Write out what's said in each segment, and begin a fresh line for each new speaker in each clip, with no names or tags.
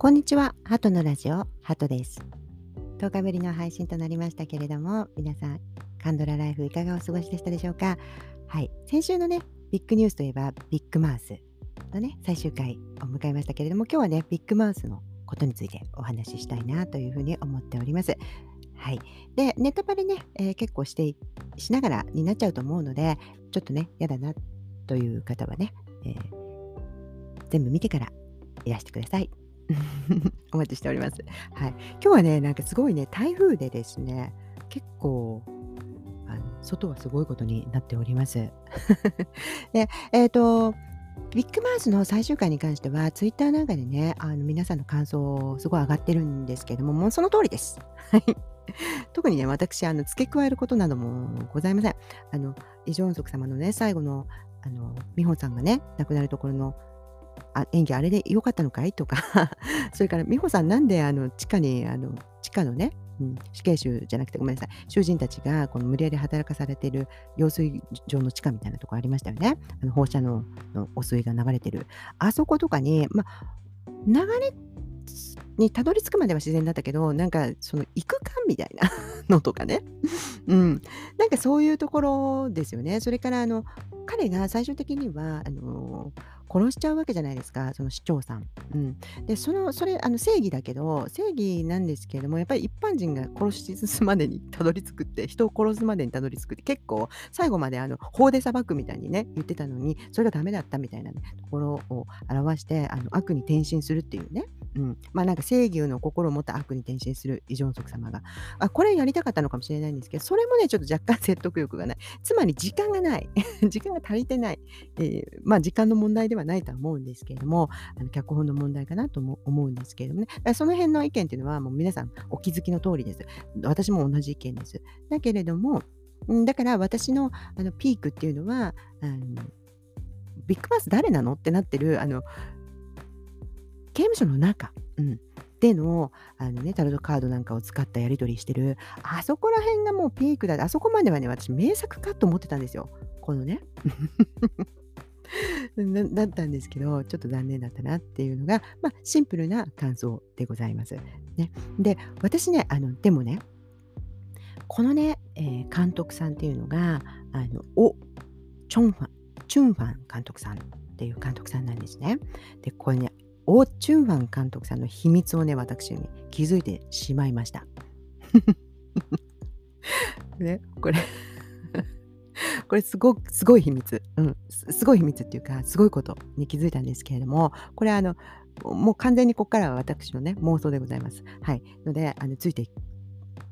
こんにちは、ハトのラジオ、ハトです。10日ぶりの配信となりましたけれども、皆さん、カンドラライフいかがお過ごしでしたでしょうか？はい、先週のね、ビッグニュースといえば、ビッグマウスのね、最終回を迎えましたけれども、今日はね、ビッグマウスのことについてお話ししたいなというふうに思っております。はい。で、ネタバレね、えー、結構してしながらになっちゃうと思うので、ちょっとね、嫌だなという方はね、えー、全部見てからいらしてください。お待ちしております。はい。今日はね、なんかすごいね、台風でですね、結構、あの外はすごいことになっております。で、えっ、ー、と、ビッグマウスの最終回に関しては、ツイッターなんかでね、あの皆さんの感想、すごい上がってるんですけども、もうその通りです。特にね、私、あの付け加えることなどもございません。あの、イ・ジョンソク様のね、最後の、あの、美穂さんがね、亡くなるところのあ演技あれで良かったのかい？とか。それから美穂さんなんであの地下にあの地下のね、うん、死刑囚じゃなくてごめんなさい。囚人たちがこの無理やり働かされてる用水場の地下みたいなとこありましたよね。あの放射能の汚水が流れてる。あそことかに、ま、流れにたどり着くまでは自然だったけどなんかその行くかみたいな のとかね、うん、なんかそういうところですよね。それからあの彼が最終的にはあの殺しちゃうわけじゃないですかその市長さん。うん、でそのそれあの正義だけど正義なんですけれどもやっぱり一般人が殺し進むまでにたどり着くって人を殺すまでにたどり着くって結構最後まであの法で裁くみたいにね言ってたのにそれがダメだったみたいな、ね、ところを表してあの悪に転身するっていうね、うん、まあなんか正義の心を持った悪に転身するイ・ジョンソク様が。あこれやりたかったのかもしれないんですけどそれもねちょっと若干説得力がない。つまり時間がない。時間が足りてない、えー、まあ時間の問題ではないとは思うんですけれども、あの脚本の問題かなとも思うんですけれどもね、その辺の意見っていうのはもう皆さんお気づきの通りです。私も同じ意見です。だけれども、だから私のあのピークっていうのは、あのビッグマス誰なのってなってるあの刑務所の中、うん、でのあの、ね、タロットカードなんかを使ったやり取りしてる。あそこら辺がもうピークだ。あそこまではね私名作かと思ってたんですよ。このね。だったんですけど、ちょっと残念だったなっていうのが、まあ、シンプルな感想でございます。ね、で、私ね、あのでもね、このね、えー、監督さんっていうのが、あのおチョンファン、チュンファン監督さんっていう監督さんなんですね。で、これね、オ・チュンファン監督さんの秘密をね、私に気づいてしまいました。ね、これ これすごすごい秘密、うん、すごい秘密っていうか、すごいことに気づいたんですけれども、これあの、もう完全にここからは私のね、妄想でございます。はい。ので、あのついて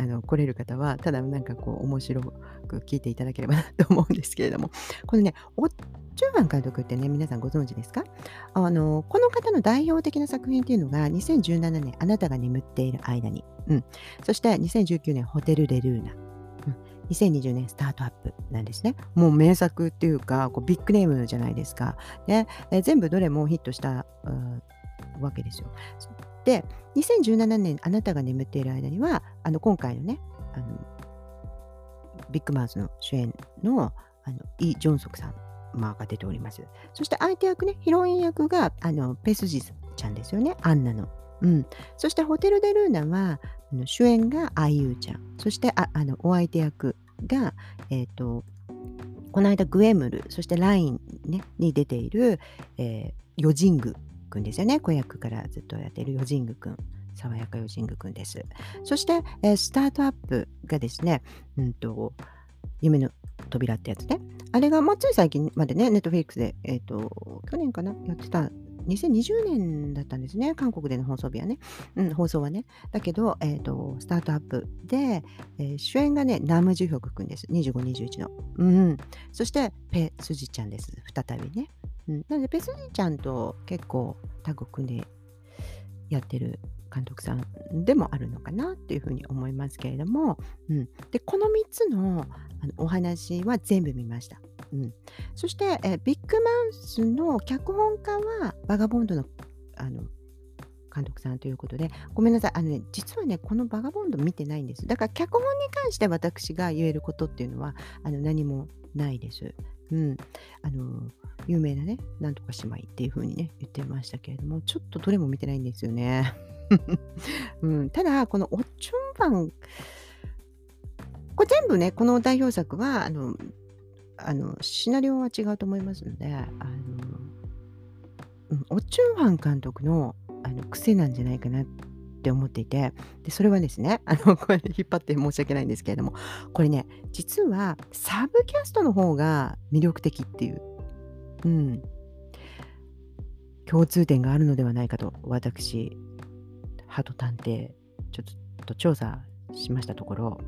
あの来れる方は、ただなんかこう、面白く聞いていただければなと思うんですけれども、これね、オッチューマン監督ってね、皆さんご存知ですか？あのこの方の代表的な作品っていうのが、2017年、あなたが眠っている間に、うん、そして2019年、ホテル・レルーナ、2020年スタートアップなんですね。もう名作っていうか、こうビッグネームじゃないですか。ね、全部どれもヒットしたわけですよ。で、2017年、あなたが眠っている間には、あの今回のね、あのビッグマウスの主演のあのイ・ジョンソクさん、まあ、が出ております。そして相手役ね、ヒロイン役があのペスジスちゃんですよね、アンナの。うん、そしてホテル・デ・ルーナはあの主演がアイユーちゃんそしてああのお相手役が、えーと、この間グエムルそしてライン、ね、に出ている、えー、ヨジングくんですよね。子役からずっとやっているヨジング君爽やかヨジング君です。そして、えー、スタートアップがですね、うんと、夢の扉ってやつね。あれが、まあ、つい最近までねネットフィックスで、えーと去年かなやってた2020年だったんですね、韓国での放送日はね。うん、放送はね。だけど、えっ、ー、と、スタートアップで、えー、主演がね、ナム・ジュヒョク君です。25、21の。うん。そして、ペ・スジちゃんです。再びね。うん、なので、ペ・スジちゃんと結構タッグ組んでやってる監督さんでもあるのかなっていうふうに思いますけれども、うん、でこの3つのあのお話は全部見ました。うん、そして、えビッグマウスの脚本家はバガボンドのあの監督さんということで、ごめんなさい、あのね、実はね、このバガボンド見てないんです。だから脚本に関して私が言えることっていうのはあの何もないです。うん、あの有名なね、なんとか姉妹っていう風にね、言ってましたけれども、ちょっとどれも見てないんですよね。うん、ただ、このオッチュンバン、これ全部ね、この代表作は、あの、あのシナリオは違うと思いますので、あのうん、オッチュンファン監督のあの癖なんじゃないかなって思っていて、でそれはですね、あのこれ引っ張って申し訳ないんですけれども、これね、実はサブキャストの方が魅力的っていう、うん、共通点があるのではないかと、私、鳩探偵、ちょっと調査しましたところ、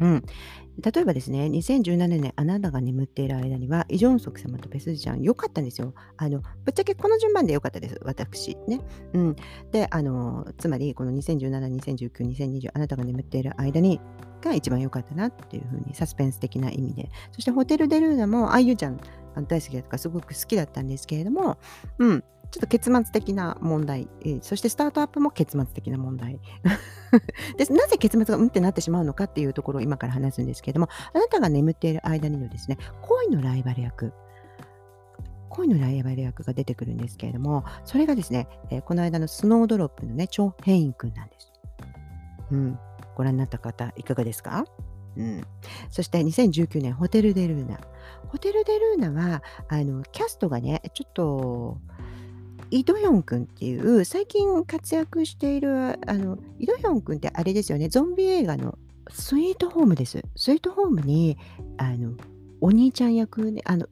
うん。例えばですね、2017年あなたが眠っている間には、イ・ジョンソク様とペスジちゃん、良かったんですよ。あの、ぶっちゃけこの順番で良かったです、私。ね。うん。で、あの、つまり、この2017、2019、2020、あなたが眠っている間に、が一番良かったなっていうふうに、サスペンス的な意味で。そして、ホテル・デ・ルーナも、あゆちゃん、大好きだとか、すごく好きだったんですけれども、うん。ちょっと結末的な問題、え、そしてスタートアップも結末的な問題。でなぜ結末がうんってなってしまうのかっていうところを今から話すんですけれどもあなたが眠っている間にのですね恋のライバル役。恋のライバル役が出てくるんですけれどもそれがですね、え、この間のスノードロップのねチョ・ヘイン君なんです、うん、ご覧になった方いかがですか？うん、そして2019年ホテル・デ・ルーナ。ホテル・デ・ルーナはあのキャストがねちょっとイ・ドヒョン君っていう最近活躍しているあのイ・ドヒョン君ってあれですよね。ゾンビ映画のスイートホームです。スイートホームにあのお兄ちゃん役ねあの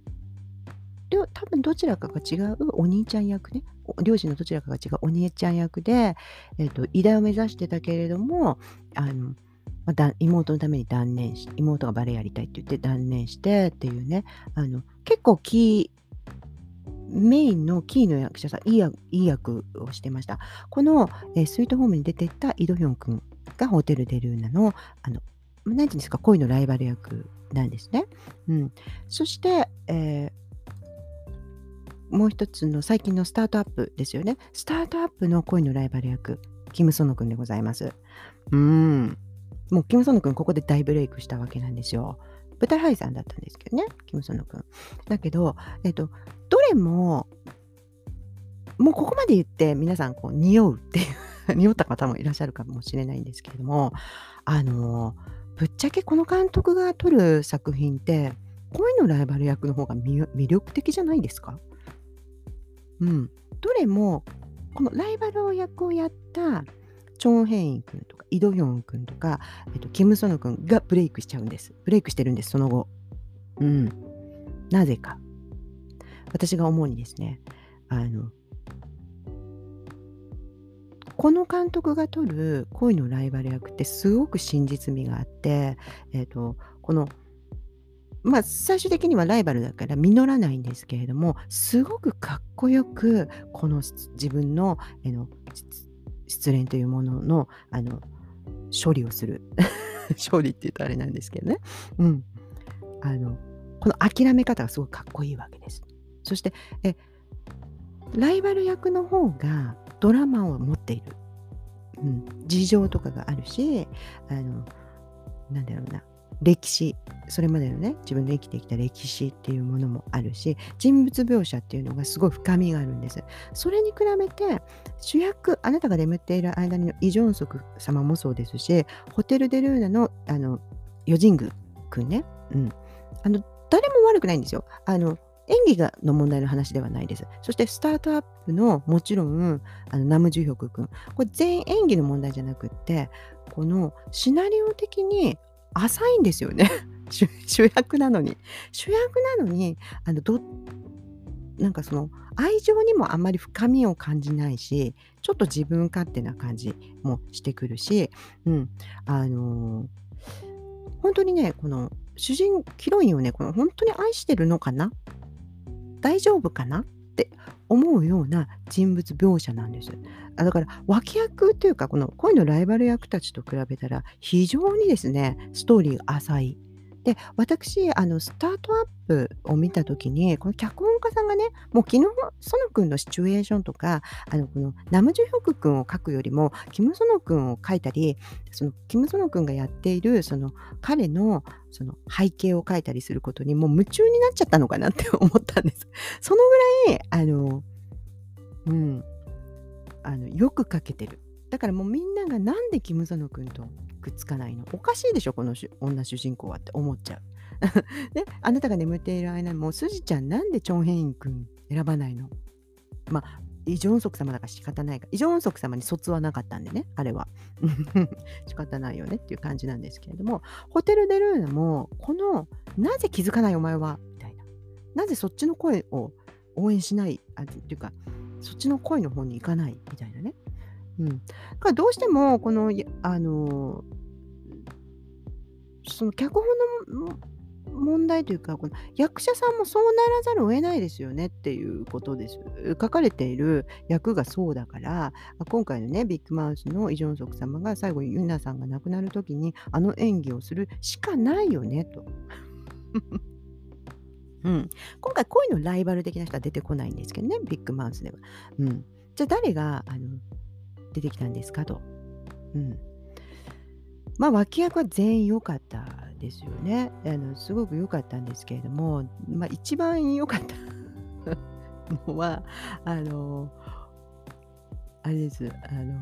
多分どちらかが違うお兄ちゃん役ね。両親のどちらかが違うお兄ちゃん役で、えーと、医大を目指してたけれどもあの、まあ、妹のために断念し妹がバレエやりたいって言って断念してっていうね。あの結構キメインのキーの役者さん、いいいい役をしてました。この、えー、スイートホームに出てったイ・ドヒョン君がホテル・デ・ルーナの、あの、何て言うんですか、恋のライバル役なんですね。うん。そして、えー、もう一つの最近のスタートアップですよね。スタートアップの恋のライバル役、キム・ソノ君でございます。うん。もうキム・ソノ君、ここで大ブレイクしたわけなんですよ。舞台俳優さんだったんですけどね、キム・ソノ君。だけど、えっと、どれも、もうここまで言って皆さんこう匂うっていう 匂った方もいらっしゃるかもしれないんですけれども、あの、ぶっちゃけこの監督が撮る作品って、恋のライバル役の方が魅力的じゃないですか？うん。どれも、このライバル役をやったチョン・ヘイン君とイ・ドヒョン君とか、えっと、キム・ソノ君がブレイクしちゃうんです。ブレイクしてるんです、その後。うん。なぜか。私が思うにですね、あの、この監督が撮る恋のライバル役ってすごく真実味があって、えっ、ー、と、この、まあ、最終的にはライバルだから実らないんですけれども、すごくかっこよく、この自分の、えの失恋というものの、あの、処理をする。処理って言うとあれなんですけどね。うん。あの、この諦め方がすごくかっこいいわけです。そしてえライバル役の方がドラマを持っている、うん、事情とかがあるしあのなんだろうな歴史それまでのね自分で生きてきた歴史っていうものもあるし人物描写っていうのがすごい深みがあるんです。それに比べて主役あなたが眠っている間にのイ・ジョンソク様もそうですしホテル・デ・ルーナのあのヨジング君ね、うん、あの誰も悪くないんですよ。あの演技がの問題の話ではないです。そしてスタートアップのもちろんあのナム・ジュヒョク君。これ全員演技の問題じゃなくってこのシナリオ的に浅いんですよね。主役なのに。主役なのにあのどなんかその愛情にもあんまり深みを感じないしちょっと自分勝手な感じもしてくるし、うん。あのー、本当にねこの主人ヒロインをねこの本当に愛してるのかな？大丈夫かな？って思うような人物描写なんです。あだから脇役というかこの恋のライバル役たちと比べたら非常にですねストーリーが浅い。で私あのスタートアップを見た時にこの脚本家さんがね、もうキム・ソノ君のシチュエーションとか、あのこのナム・ジュヒョク君を書くよりも、キム・ソノ君を書いたり、そのキム・ソノ君がやっているその彼のその背景を書いたりすることにもう夢中になっちゃったのかなって思ったんです。そのぐらい、あの、うん、あのよく書けてる。だからもうみんながなんでキム・ソノ君とくっつかないの？おかしいでしょこの女主人公はって思っちゃう。で あなたが眠っている間にもうスジちゃんなんでチョンヘイン君選ばないの？まあイ・ジョンソク様だから仕方ないか。イ・ジョンソク様に卒はなかったんでね、あれは。仕方ないよねっていう感じなんですけれども、ホテル・デ・ルーナも、この、なぜ気づかないお前は？みたいな。なぜそっちの声を応援しない？あっていうか、そっちの声の方に行かないみたいなね。うん。からどうしても、この、あの、その脚本の問題というか、この役者さんもそうならざるを得ないですよねっていうことです。書かれている役がそうだから、今回のね、ビッグマウスのイ・ジョンソク様が最後にユナさんが亡くなる時にあの演技をするしかないよねと。うん、今回恋のライバル的な人は出てこないんですけどね、ビッグマウスでは。うん、じゃあ誰があの出てきたんですかと。うん、まあ脇役は全員良かったですよね。あのすごく良かったんですけれども、まあ、一番良かった のはあのあれですあの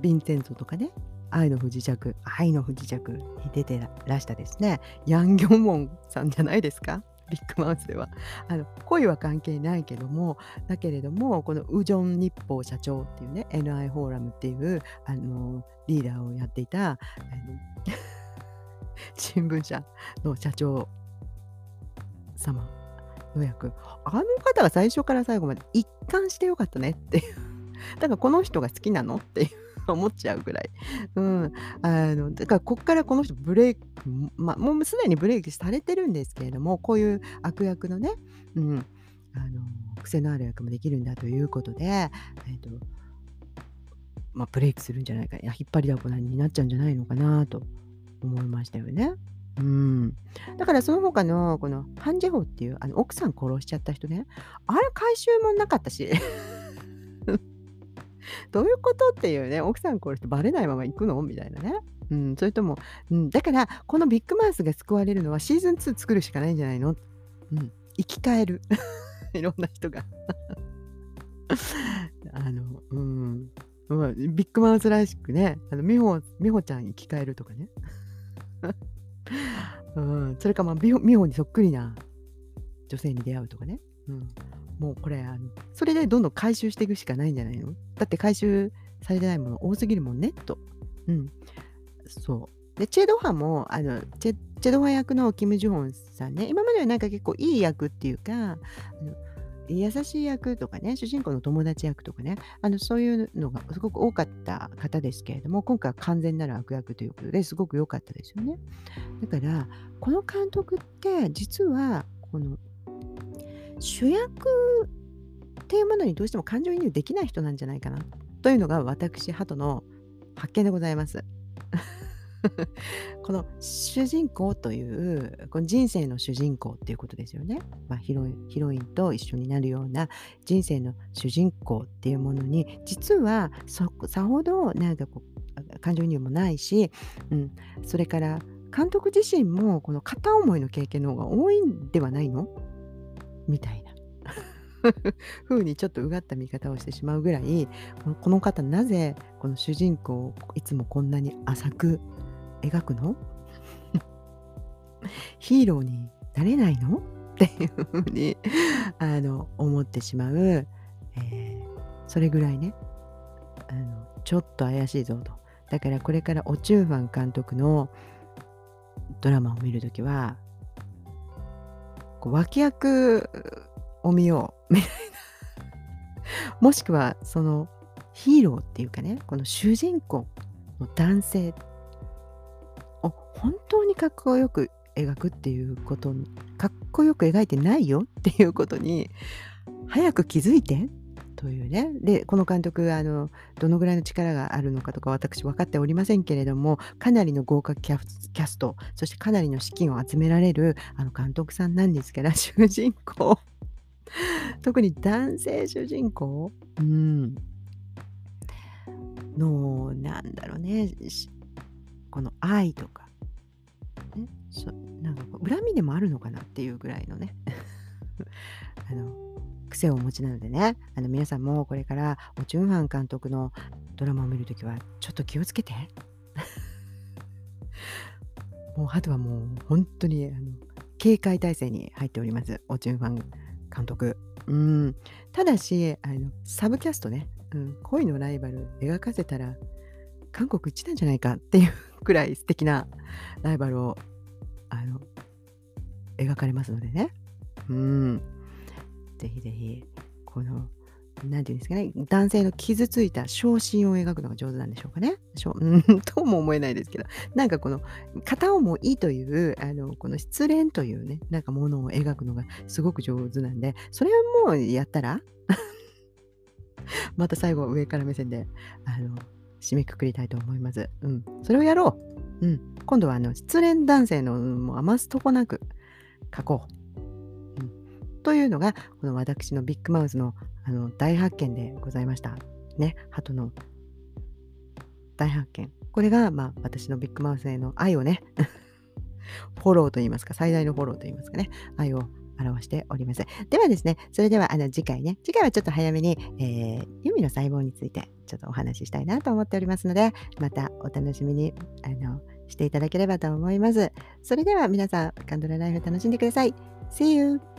ヴィンセントとかね愛の不時着愛の不時着に出てらしたですね。ヤン・ギョンモンさんじゃないですか？ビッグマウスでは。あの恋は関係ないけどもだけれどもこのウジョン日報社長っていうね NI フォーラムっていうあのリーダーをやっていたあの 新聞社の社長様の役。あの方が最初から最後まで一貫してよかったねっていう。だからこの人が好きなのっていう。思っちゃうぐらい。うん。あの、だからこっからこの人ブレイク、まもうすでにブレイクされてるんですけれども、こういう悪役のね、うん、あの、癖のある役もできるんだということで、え、ー、と、まあ、ブレイクするんじゃないかいや、引っ張りだこになっちゃうんじゃないのかなと思いましたよね。うん、だからその他のこのハン・ジェホっていうあの奥さん殺しちゃった人ねあれ回収もなかったしどういうこと？っていうね奥さん殺してバレないまま行くの？みたいなね、うん、それとも、うん、だからこのビッグマウスが救われるのはシーズン2作るしかないんじゃないの、うん、生き返る いろんな人が。あのうんまあ、ビッグマウスらしくね、あの美穂美穂ちゃん生き返るとかね。うん、それか、まあ、美穂にそっくりな女性に出会うとかね。うん、もうこれあの、それでどんどん回収していくしかないんじゃないの？だって回収されてないもの多すぎるもんね、と。うん。そう。で、チェ・ドハも、あのチェチェドハ役のキム・ジュホンさんね、今まではなんか結構いい役っていうか、あの優しい役とかね、主人公の友達役とかね、あのそういうのがすごく多かった方ですけれども、今回は完全なる悪役ということですごく良かったですよね。だから、この監督って実は、この主役っていうものにどうしても感情移入できない人なんじゃないかなというのが私、ハトの発見でございます。この主人公というこの人生の主人公っていうことですよね、まあ、ヒロヒロインと一緒になるような人生の主人公っていうものに実はさほどなんかこう感情移入もないし、うん、それから監督自身もこの片思いの経験の方が多いんではないの？みたいな。風にちょっとうがった見方をしてしまうぐらいこの方なぜこの主人公をいつもこんなに浅く描くの？ヒーローになれないの？っていうふうにあの思ってしまう、えー、それぐらいね。あのちょっと怪しいぞと。だからこれからオチューファン監督のドラマを見るときはこう脇役を見よう。みたいなもしくはそのヒーローっていうかねこの主人公の男性を本当にかっこよく描くっていうことにかっこよく描いてないよっていうことに早く気づいてというね。で、この監督、あの、どのぐらいの力があるのかとか私分かっておりませんけれども、かなりの豪華キャスト、そしてかなりの資金を集められるあの監督さんなんですから、主人公、特に男性主人公、うん、の、なんだろうね、この愛とか、ね、そなんか恨みでもあるのかなっていうぐらいのね。あの癖をお持ちなのでね。あの皆さんもこれからオチュンハン監督のドラマを見るときはちょっと気をつけて。もうあとはもう本当にあの警戒態勢に入っております。オチュンファン監督。うん。ただしあのサブキャストね、うん、恋のライバル描かせたら韓国一なんじゃないかっていう くらい素敵なライバルをあの描かれますのでね。うん。ぜひぜひ、この、なんていうんですかね、男性の傷ついた昇進を描くのが上手なんでしょうかね。しょうん、とも思えないですけど、なんかこの、片思いという、あの、この失恋というね、なんかものを描くのがすごく上手なんで、それはもうやったら また最後上から目線で、あの、締めくくりたいと思います。うん。それをやろう。うん。今度はあの、失恋男性の、もう余すとこなく書こう。というのが、この私のビッグマウスのあの大発見でございました。ね、鳩の大発見。これが、まあ、私のビッグマウスへの愛をね、フォローといいますか、最大のフォローといいますかね、愛を表しております。ではですね、それではあの次回ね、次回はちょっと早めに、えー、弓の細胞についてちょっとお話ししたいなと思っておりますので、またお楽しみにあのしていただければと思います。それでは皆さん、カンドラライフ楽しんでください。See you!